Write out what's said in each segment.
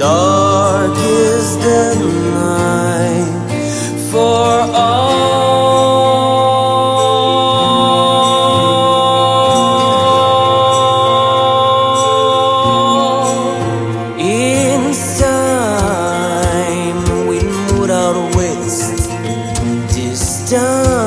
Dark is the night for all. In time, we west. This time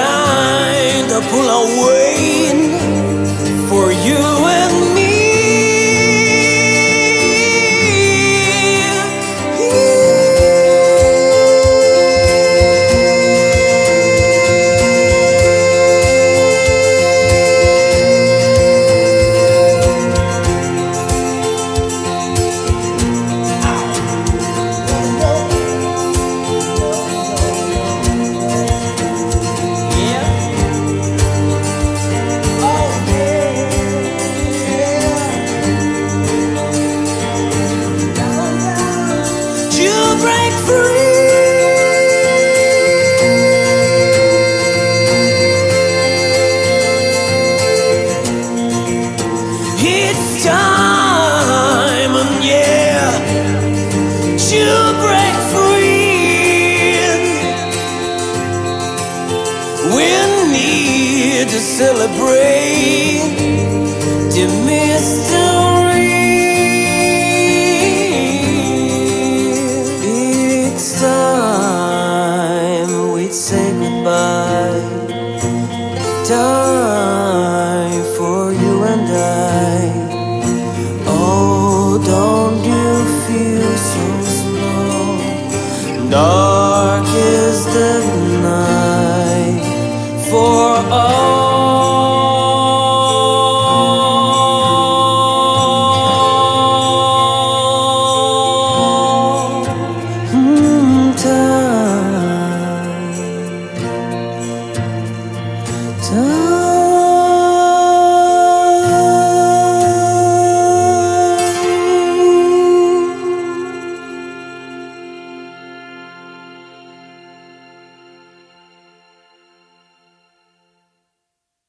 Time to pull away for you time, and yeah, break free. We need to celebrate the mystery. It's time we say goodbye. Time for you and I. Dark is the night for all.